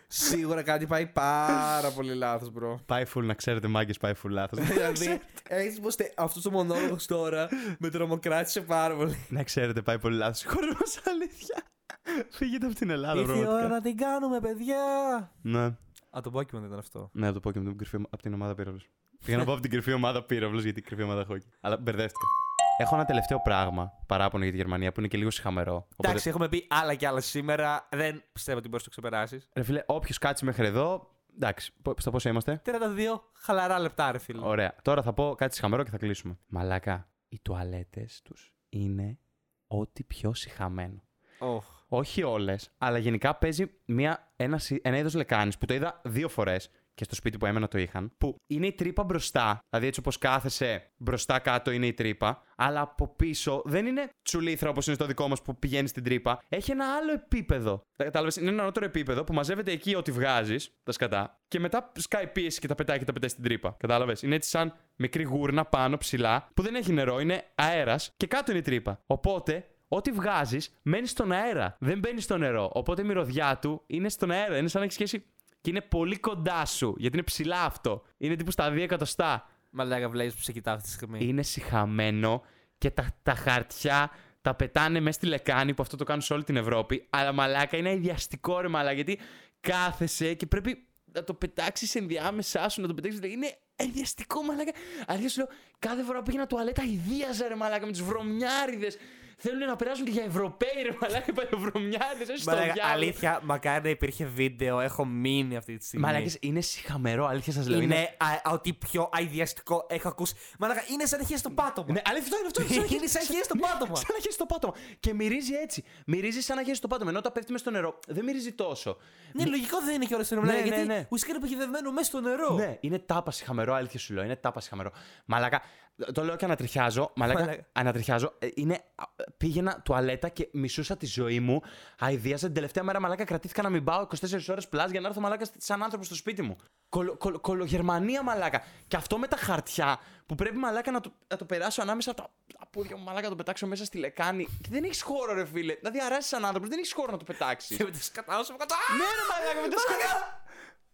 Σίγουρα κάτι πάει πάρα πολύ λάθος, bro. Πάει full, να ξέρετε, μάγκες πάει full λάθος. δηλαδή, έτσι πως αυτός ο μονόλογος τώρα με τρομοκράτησε πάρα πολύ. Να ξέρετε, πάει πολύ λάθος. Χώρα μας, αλήθεια. Φύγετε από την Ελλάδα, Ήρθε η ώρα να την κάνουμε, παιδιά. Ναι. Α, το Pokemon ήταν αυτό. Ναι, το Pokemon από την ομάδα πύραυλος. Πήγα να πω από την κρυφή ομάδα πύραυλος γιατί κρυφή ομάδα χόκι. Αλλά μπερδεύτηκα. Έχω ένα τελευταίο πράγμα παράπονο για τη Γερμανία που είναι και λίγο συχαμερό. Οπότε... Εντάξει, έχουμε πει άλλα και άλλα σήμερα. Δεν πιστεύω ότι μπορείς να το ξεπεράσεις. Ρε φίλε, όποιος κάτσει μέχρι εδώ. Εντάξει, στο πόσο είμαστε; 32 χαλαρά λεπτά, ρε φίλε. Ωραία. Τώρα θα πω κάτι συχαμερό και θα κλείσουμε. Μαλάκα, οι τουαλέτες τους είναι ό,τι πιο συχαμένο. Oh. Όχι όλες, αλλά γενικά παίζει μια, ένα, ένα είδος λεκάνης που το είδα δύο φορές και στο σπίτι που έμενα το είχαν, που είναι η τρύπα μπροστά, δηλαδή έτσι όπως κάθεσαι μπροστά κάτω είναι η τρύπα, αλλά από πίσω δεν είναι τσουλήθρα όπως είναι στο δικό μας που πηγαίνει στην τρύπα. Έχει ένα άλλο επίπεδο. Κατάλαβες, είναι ένα ανώτερο επίπεδο που μαζεύεται εκεί ό,τι βγάζεις, τα σκατά, και μετά σκάει πίεση και τα πετάει και τα πετάει στην τρύπα. Κατάλαβες, είναι έτσι σαν μικρή γούρνα πάνω ψηλά που δεν έχει νερό, είναι αέρας και κάτω είναι η τρύπα. Οπότε ό,τι βγάζεις μένεις στον αέρα. Δεν μπαίνεις στο νερό. Οπότε η μυρωδιά του είναι στον αέρα. Είναι σαν να έχεις σχέση και είναι πολύ κοντά σου. Γιατί είναι ψηλά αυτό. Είναι τύπου στα 2 εκατοστά. Μαλάκα βλέπεις που σε κοιτά αυτή τη στιγμή. Είναι συχαμένο και τα, τα χαρτιά τα πετάνε μέσα στη λεκάνη που αυτό το κάνουν σε όλη την Ευρώπη. Αλλά μαλάκα είναι αειδιαστικό ρε μαλάκα γιατί κάθεσαι και πρέπει να το πετάξεις ενδιάμεσά σου, να το πετάξεις. Είναι ενδιαστικό μαλάκα. Αλήθεια σου λέω, κάθε φορά που πήγαινα τουαλέτα ιδίαζα ρε μαλάκα με τους βρωμιάριδες. Θέλουν να περάσουν και για Ευρωπαίοι ρε μαλάκα παλαιοβρωμιάριδε. Έτσι στο Μαλάκα, διάλογο. αλήθεια, μακάρι να υπήρχε βίντεο. Έχω μείνει αυτή τη στιγμή. Μαλάκες, είναι συχαμερό, αλήθεια σας λέω. είναι α, ό,τι πιο αειδιαστικό έχω ακούσει. Μαλάκα, είναι σαν να έχεις στο πάτωμα. Ναι, αλήθεια αυτό είναι αυτό. Είναι Είναι σαν να έχεις στο πάτωμα. Σαν να έχεις στο πάτωμα. Και μυρίζει έτσι. Μυρίζει σαν να έχεις στο πάτωμα. Ενώ όταν πέφτει μες στο νερό, δεν μυρίζει τόσο. Ναι, λογικό δεν είναι και όλα στο νερό. Ναι, γιατί ναι, ναι. ουσιαστικά είναι παγιδευμένο μέσα στο νερό. Ναι, είναι τάπα χαμερό, αλήθεια σου λέω. Είναι τάπα χαμερό. Μαλάκα, το λέω και ανατριχιάζω. Μαλάκα, Μαλάκα. ανατριχιάζω. Ε, Είναι, α, πήγαινα τουαλέτα και μισούσα τη ζωή μου. Αηδίασα την τελευταία μέρα, μαλάκα, κρατήθηκα να μην πάω 24 ώρες πλάς για να έρθω μαλάκα σαν άνθρωπο στο σπίτι μου. Κολο, κολο, κολογερμανία, μαλάκα. Και αυτό με τα χαρτιά που πρέπει μαλάκα να το, να το περάσω ανάμεσα από τα, τα πόδια μου, μαλάκα, να το πετάξω μέσα στη λεκάνη. Και δεν έχεις χώρο, ρε φίλε. Δηλαδή, αρέσεις σαν άνθρωπος, δεν έχεις χώρο να το πετάξεις. Και με το σκατάω σου κάτω. Ναι, ρε μαλάκα, με τα σκατά.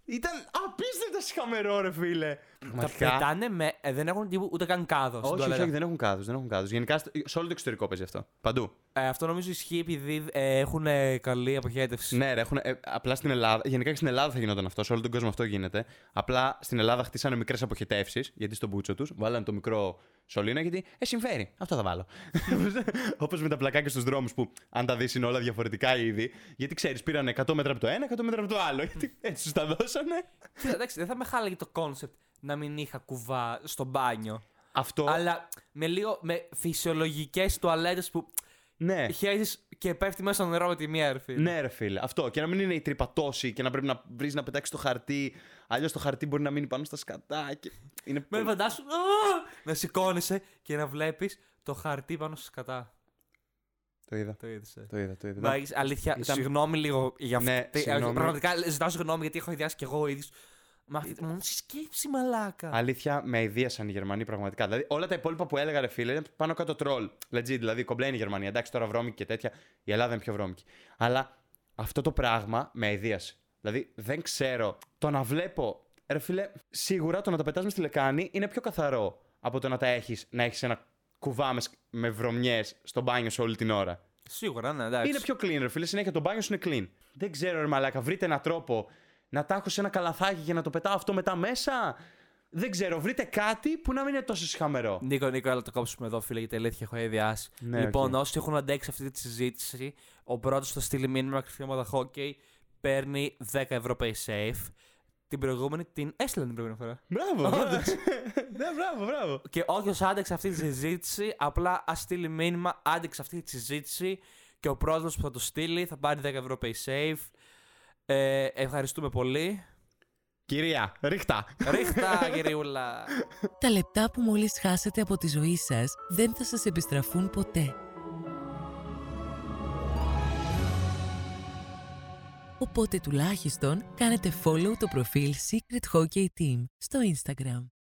Ήταν απίστευτα συχαμερό, ρε φίλε. Τα πετάνε με. ε, δεν έχουν τίποτα ούτε καν κάδος. στην Όχι, όχι, τουαλέτα. όχι, δεν έχουν κάδου. Δεν έχουν κάδους. Γενικά στο- σε όλο το εξωτερικό παίζει αυτό. Παντού. Ε, αυτό νομίζω ισχύει επειδή ε, έχουν ε, καλή αποχέτευση. Ναι, ρε, έχουν, ε, απλά στην Ελλάδα. Γενικά και στην Ελλάδα θα γινόταν αυτό. Σε όλο τον κόσμο αυτό γίνεται. Απλά στην Ελλάδα χτίσανε μικρές αποχετεύσεις. Γιατί στον μπούτσο τους βάλανε το μικρό σωλήνα γιατί ε, συμφέρει. Αυτό θα βάλω. Όπως με τα πλακάκια στους δρόμους που αν τα δεις είναι όλα διαφορετικά είδη. Γιατί ξέρεις, πήραν 100 μέτρα από το ένα, 100 μέτρα από το άλλο. Γιατί έτσι τους τα δώσανε. Κοίτα, εντάξει, δεν θα με χάλαγε το κόνσεπτ να μην είχα κουβά στο μπάνιο. Αυτό. Αλλά με λίγο με φυσιολογικές τουαλέτες που Ναι. χέζεις και πέφτει μέσα στο νερό με τη μία ρε φίλε. Ναι, ρε φίλε. Αυτό. Και να μην είναι η τρύπα τόση και να πρέπει να βρεις να πετάξεις το χαρτί. Αλλιώς το χαρτί μπορεί να μείνει πάνω στα σκατά. Και... Είναι Με πολύ- φαντάσου «Α!» να σηκώνεσαι και να βλέπεις το χαρτί πάνω στα σκατά. Το είδα. Το είδες, ε. Το είδα, το είδα. Μα, έχεις- αλήθεια, Ήταν- συγγνώμη λίγο για αυτό. Ναι, συγγνώμη. Πραγματικά ζητάω συγγνώμη γιατί έχω ιδιάσει κι εγώ ο ίδιος. Μα αυτή μόνο στη σκέψη, μαλάκα. Αλήθεια, με αηδίασαν οι Γερμανοί πραγματικά. Δηλαδή, όλα τα υπόλοιπα που έλεγα, ρε φίλε, είναι πάνω κάτω τρόλ. Legit, δηλαδή, κομπλέ είναι η Γερμανία. Εντάξει, τώρα βρώμικη και τέτοια. Η Ελλάδα είναι πιο βρώμικη. Αλλά αυτό το πράγμα με αηδίασε. Δηλαδή, δεν ξέρω. Το να βλέπω. Ρε φίλε, σίγουρα το να τα πετάς μες στη λεκάνη είναι πιο καθαρό από το να τα έχεις να έχεις ένα κουβά με, σκ- με βρωμιές στο μπάνιο σου όλη την ώρα. Σίγουρα, ναι, εντάξει. Είναι πιο clean, ρε φίλε. Συνέχεια το μπάνιο σου είναι clean. Δεν ξέρω, ρε Μαλάκα, βρείτε έναν τρόπο να τα έχω σε ένα καλαθάκι και να το πετάω αυτό μετά μέσα. Δεν ξέρω, βρείτε κάτι που να μην είναι τόσο συχαμερό. Νίκο, Νίκο, έλα να το κόψουμε εδώ, φίλε, γιατί αλήθεια έχω αηδιάσει. Ναι, λοιπόν, οκ. όσοι έχουν αντέξει αυτή τη συζήτηση, ο πρώτος θα στείλει μήνυμα κρυφή ομάδα hockey, παίρνει 10 ευρώ pay safe. Την προηγούμενη την έστειλαν την προηγούμενη φορά. Μπράβο, μπράβο. ναι, μπράβο, μπράβο. Και όποιο άντεξε αυτή τη συζήτηση, απλά ας στείλει μήνυμα, άντεξε αυτή τη συζήτηση και ο πρώτο που θα το στείλει θα πάρει 10 ευρώ pay safe. Ε, ευχαριστούμε πολύ. Κυρία, ρίχτα. Ρίχτα, κυριούλα. Τα λεπτά που μόλις χάσετε από τη ζωή σας δεν θα σας επιστραφούν ποτέ. Οπότε τουλάχιστον κάνετε follow το προφίλ Secret Hockey Team στο Instagram.